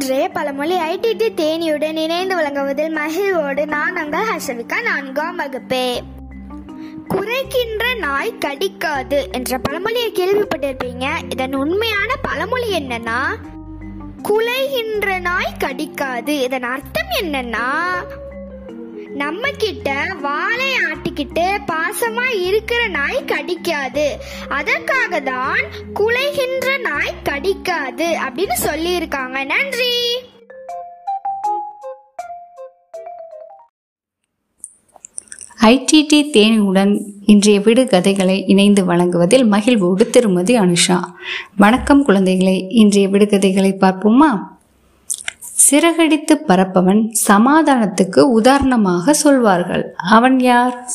இன்று பழமொழி ஐடிடி தேனியுடன் இணைந்து வழங்குவதில் மகிழ்வோடு நான் உங்கள் ஹர்ஷவிகா நான்காம் வகுப்பே. குறைக்கின்ற நாய் கடிக்காது என்ற பழமொழியை கேள்விப்பட்டிருப்பீங்க. இதன் உண்மையான பழமொழி என்னன்னா குலைகின்ற நாய் கடிக்காது. இதன் அர்த்தம் என்னன்னா நம்ம கிட்ட வாழை ஆட்டிக்கிட்டு பாசமா இருக்கிற நாய் கடிக்காது. அதற்காக தான் குலைகின்ற நாய் கடிக்காது அப்படின்னு சொல்லி இருக்காங்க நன்றி ஐடிடி தேனியுடன் இன்றைய விடுகதைகளை இணைந்து வழங்குவதில் மகிழ்வோடு திருமதி அனுஷா. வணக்கம் குழந்தைகளை இன்றைய விடுகதைகளை பார்ப்போமா? சிறகடித்து பறப்பவன் சமாதானத்துக்கு உதாரணமாக சொல்வார்கள். அவன் யார்?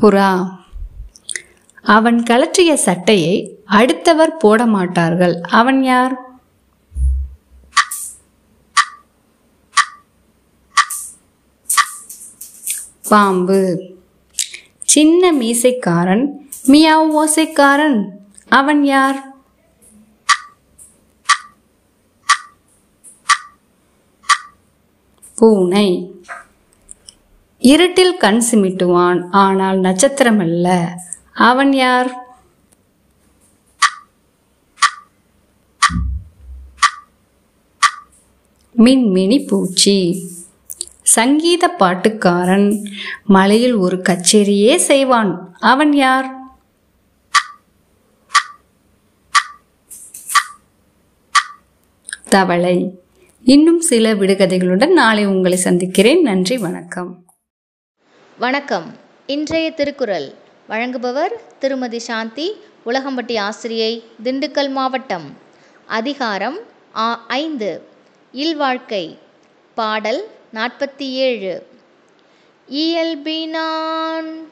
புறா. அவன் கழற்றிய சட்டையை அடுத்தவர் போட மாட்டார்கள் அவன் யார்? பாம்பு. சின்ன மீசைக்காரன் மியாவ் ஓசைக்காரன் அவன் யார்? பூனை. இருட்டில் கண் சிமிட்டுவான் ஆனால் நட்சத்திரம் அல்ல. அவன் யார்? மின்மினி பூச்சி. சங்கீத பாட்டுக்காரன் மலையில் ஒரு கச்சேரியே செய்வான். அவன் யார்? தவளை. இன்னும் சில விடுகதைகளுடன் நாளை உங்களை சந்திக்கிறேன். நன்றி வணக்கம். வணக்கம். இன்றைய திருக்குறள். வழங்குபவர் திருமதி சாந்தி உலகம்பட்டி ஆசிரியை திண்டுக்கல் மாவட்டம். அதிகாரம் ஆ ஐந்து. இல்வாழ்க்கை. பாடல் நாற்பத்தி ஏழு. இயல்பினான்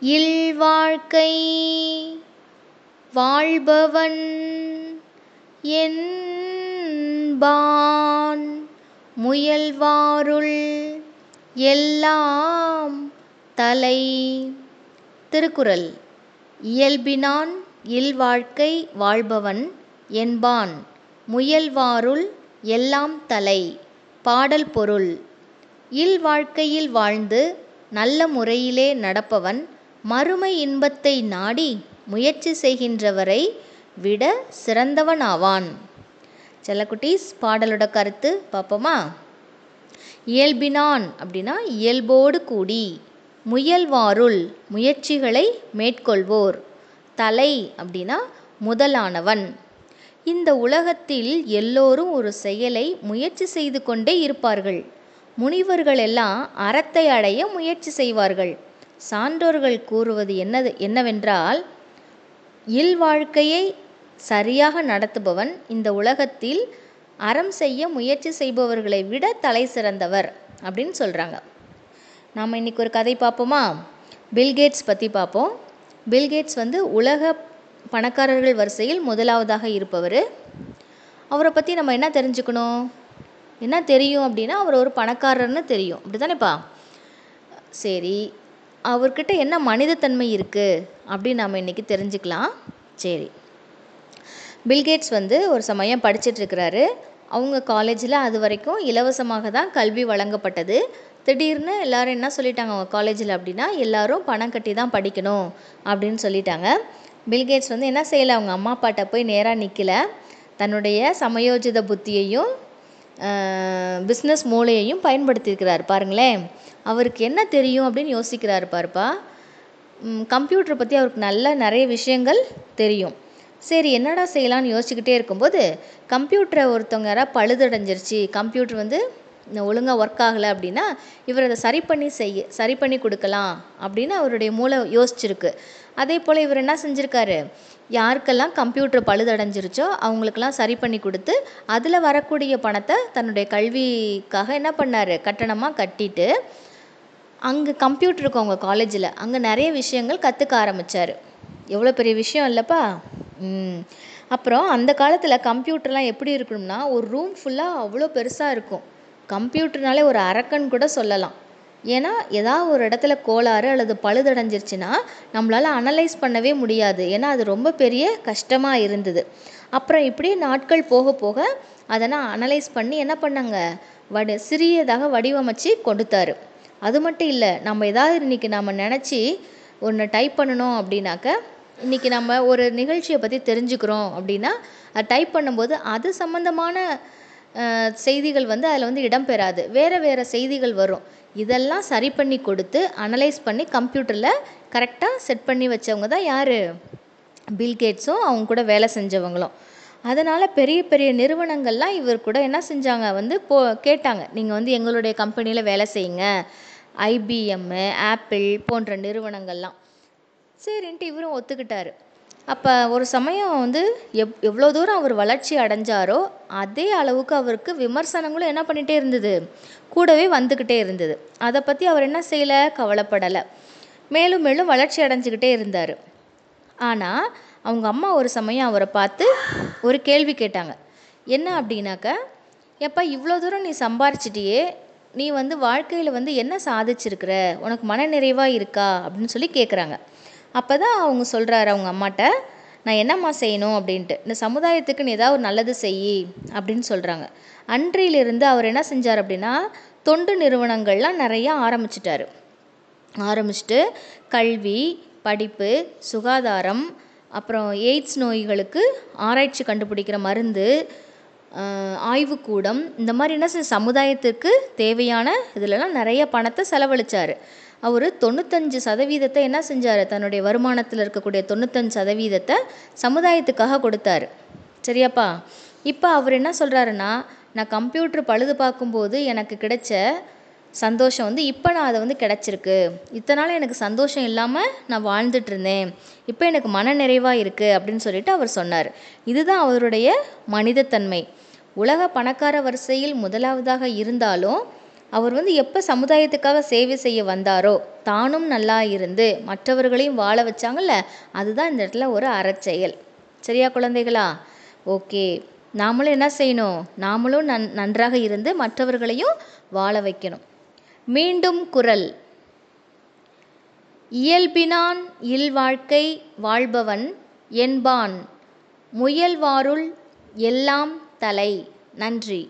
இல்வாழ்க்கை. வாழ்பவன் என் என்பான் முயல்வாருள் எல்லாம் தலை. திருக்குறள். இயல்பினான் இல்வாழ்க்கை வாழ்பவன் என்பான். முயல்வாருள் எல்லாம் தலை. பாடல் பொருள். இல்வாழ்க்கையில் வாழ்ந்து நல்ல முறையிலே நடப்பவன் மறுமை இன்பத்தை நாடி முயற்சி செய்கின்றவரை விட சிறந்தவனாவான். செல்லக்குட்டீஸ் பாடலோட கருத்து பார்ப்போமா? இயல்பினான் அப்படின்னா இயல்போடு கூடி முயல்வாருள் முயற்சிகளை மேற்கொள்வோர். தலை அப்படின்னா முதலானவன். இந்த உலகத்தில் எல்லோரும் ஒரு செயலை முயற்சி செய்து கொண்டே இருப்பார்கள். முனிவர்கள் எல்லாம் அறத்தை அடைய முயற்சி செய்வார்கள். சான்றோர்கள் கூறுவது என்னது என்னவென்றால் இல்வாழ்க்கையை சரியாக நடத்துபவன் இந்த உலகத்தில் அறம் செய்ய முயற்சி செய்பவர்களை விட தலை சிறந்தவர் அப்படின்னு சொல்கிறாங்க நாம் இன்றைக்கி ஒரு கதை பார்ப்போமா? பில்கேட்ஸ் பற்றி பார்ப்போம். பில்கேட்ஸ் வந்து உலக பணக்காரர்கள் வரிசையில் முதலாவதாக இருப்பவர். அவரை பற்றி நம்ம என்ன தெரிஞ்சுக்கணும்? என்ன தெரியும் அப்படின்னா அவர் ஒரு பணக்காரர்னு தெரியும். அப்படி தானேப்பா சரி அவர்கிட்ட என்ன மனிதத்தன்மை இருக்குது அப்படின்னு நம்ம இன்றைக்கி தெரிஞ்சுக்கலாம். சரி. பில்கேட்ஸ் வந்து ஒரு சமயம் படிச்சிட்ருக்கிறாரு அவங்க காலேஜில் அது வரைக்கும் இலவசமாக தான் கல்வி வழங்கப்பட்டது. திடீர்னு எல்லாரும் என்ன சொல்லிட்டாங்க? அவங்க காலேஜில் அப்படின்னா எல்லாரும் பணம் கட்டி தான் படிக்கணும் அப்படின்னு சொல்லிட்டாங்க. பில்கேட்ஸ் வந்து என்ன செய்யலை? அவங்க அம்மா அப்பாட்ட போய் நேராக நிற்கல தன்னுடைய சமயோஜித புத்தியையும் பிஸ்னஸ் மூளையையும் பயன்படுத்தியிருக்கிறார். பாருங்களேன். அவருக்கு என்ன தெரியும் அப்படின்னு யோசிக்கிறாரு பாருப்பா. கம்ப்யூட்டரை பற்றி அவருக்கு நல்ல நிறைய விஷயங்கள் தெரியும். சரி என்னடா செய்யலான்னு யோசிச்சுக்கிட்டே இருக்கும்போது கம்ப்யூட்டரை ஒருத்தவங்க யாராவது பழுதடைஞ்சிருச்சு கம்ப்யூட்டர் வந்து ஒழுங்காக ஒர்க் ஆகலை அப்படின்னா இவர் அதை சரி பண்ணி செய்ய சரி பண்ணி கொடுக்கலாம் அப்படின்னு அவருடைய மூளை யோசிச்சிருக்கு. அதே போல் இவர் என்ன செஞ்சுருக்காரு? யாருக்கெல்லாம் கம்ப்யூட்டர் பழுதடைஞ்சிருச்சோ அவங்களுக்கெல்லாம் சரி பண்ணி கொடுத்து அதில் வரக்கூடிய பணத்தை தன்னுடைய கல்விக்காக என்ன பண்ணார்? கட்டணமாக கட்டிட்டு அங்கே கம்ப்யூட்டர் இருக்கும் அவங்க காலேஜில் அங்கே நிறைய விஷயங்கள் கற்றுக்க ஆரம்பித்தார் எவ்வளோ பெரிய விஷயம் இல்லைப்பா? அப்புறம் அந்த காலத்தில் கம்ப்யூட்டர்லாம் எப்படி இருக்கணும்னா ஒரு ரூம் ஃபுல்லாக அவ்வளோ பெருசாக இருக்கும். கம்ப்யூட்டர்னாலே ஒரு அரக்கன் கூட சொல்லலாம். ஏன்னா ஏதாவது ஒரு இடத்துல கோளாறு அல்லது பழுதடைஞ்சிருச்சுன்னா நம்மளால் அனலைஸ் பண்ணவே முடியாது. ஏன்னா அது ரொம்ப பெரிய கஷ்டமாக இருந்தது. அப்புறம் இப்படியே நாட்கள் போக போக அதெல்லாம் அனலைஸ் பண்ணி என்ன பண்ணாங்க? வடி சிறியதாக வடிவமைச்சு கொடுத்தாரு. அது மட்டும் இல்லை நம்ம ஏதாவது இன்றைக்கி நம்ம நினச்சி ஒன்று டைப் பண்ணணும் அப்படின்னாக்க இன்றைக்கி நம்ம ஒரு நிகழ்ச்சியை பற்றி தெரிஞ்சுக்கிறோம் அப்படின்னா டைப் பண்ணும்போது அது சம்மந்தமான செய்திகள் வந்து அதில் வந்து இடம்பெறாது வேறு வேறு செய்திகள் வரும். இதெல்லாம் சரி பண்ணி கொடுத்து அனலைஸ் பண்ணி கம்ப்யூட்டரில் கரெக்டாக செட் பண்ணி வச்சவங்க தான் யார்? பில்கேட்ஸும் அவங்க கூட வேலை செஞ்சவங்களும். அதனால் பெரிய பெரிய நிறுவனங்கள்லாம் இவர் கூட என்ன செஞ்சாங்க? வந்து போ கேட்டாங்க. நீங்கள் வந்து எங்களுடைய கம்பெனியில் வேலை செய்யுங்க. ஐபிஎம்மு ஆப்பிள் போன்ற நிறுவனங்கள்லாம். சரின்ட்டு இவரும் ஒத்துக்கிட்டார். அப்போ ஒரு சமயம் வந்து எவ் எவ்வளோ தூரம் அவர் வளர்ச்சி அடைஞ்சாரோ அதே அளவுக்கு அவருக்கு விமர்சனங்களும் என்ன பண்ணிகிட்டே இருந்தது? கூடவே வந்துக்கிட்டே இருந்தது. அதை பற்றி அவர் என்ன செய்யலை? கவலைப்படலை. மேலும் மேலும் வளர்ச்சி அடைஞ்சிக்கிட்டே இருந்தார். ஆனால் அவங்க அம்மா ஒரு சமயம் அவரை பார்த்து ஒரு கேள்வி கேட்டாங்க. என்ன அப்படின்னாக்க எப்போ இவ்வளோ தூரம் நீ சம்பாரிச்சிட்டியே நீ வந்து வாழ்க்கையில் வந்து என்ன சாதிச்சிருக்கிற? உனக்கு மனநிறைவாக இருக்கா? அப்படின்னு சொல்லி கேட்குறாங்க அப்போ தான் அவங்க சொல்கிறாரு அவங்க அம்மாட்ட நான் என்னம்மா செய்யணும்? அப்படின்ட்டு. இந்த சமுதாயத்துக்கு நீ ஏதாவது ஒரு நல்லது செய் அப்படின்னு சொல்கிறாங்க அன்றையிலிருந்து அவர் என்ன செஞ்சார் அப்படின்னா தொண்டு நிறுவனங்கள்லாம் நிறையா ஆரம்பிச்சிட்டாரு. ஆரம்பிச்சுட்டு கல்வி படிப்பு சுகாதாரம் அப்புறம் எய்ட்ஸ் நோய்களுக்கு ஆராய்ச்சி கண்டுபிடிக்கிற மருந்து ஆய்வுக்கூடம். இந்த மாதிரி என்ன செஞ்ச சமுதாயத்துக்கு தேவையான இதிலலாம் நிறைய பணத்தை செலவழிச்சார். அவர் தொண்ணூத்தஞ்சு சதவீதத்தை என்ன செஞ்சார்? தன்னுடைய வருமானத்தில் இருக்கக்கூடிய தொண்ணூத்தஞ்சு சதவீதத்தை சமுதாயத்துக்காக கொடுத்தாரு. சரியாப்பா? இப்போ அவர் என்ன சொல்கிறாருன்னா நான் கம்ப்யூட்டர் பழுது பார்க்கும்போது எனக்கு கிடைச்ச சந்தோஷம் வந்து இப்போ நான் அதை வந்து கிடச்சிருக்கு. இத்தனை நாள் எனக்கு சந்தோஷம் இல்லாமல் நான் வாழ்ந்துட்டு இருந்தேன் இப்போ எனக்கு மன நிறைவாக இருக்குது அப்படின்னு சொல்லிட்டு அவர் சொன்னார். இதுதான் அவருடைய மனிதத்தன்மை. உலக பணக்கார வரிசையில் முதலாவதாக இருந்தாலும் அவர் வந்து எப்போ சமுதாயத்துக்காக சேவை செய்ய வந்தாரோ தானும் நல்லா இருந்து மற்றவர்களையும் வாழ வச்சாங்கல்ல அதுதான் இந்த இடத்துல ஒரு அறச்செயல். சரியா குழந்தைகளா? ஓகே. நாமளும் என்ன செய்யணும்? நாமளும் நன் நன்றாக இருந்து மற்றவர்களையும் வாழ வைக்கணும். மீண்டும் குரல். இயல்பினான் இல்வாழ்க்கை வாழ்பவன் என்பான். முயல்வாருள் எல்லாம் தலை. நன்றி.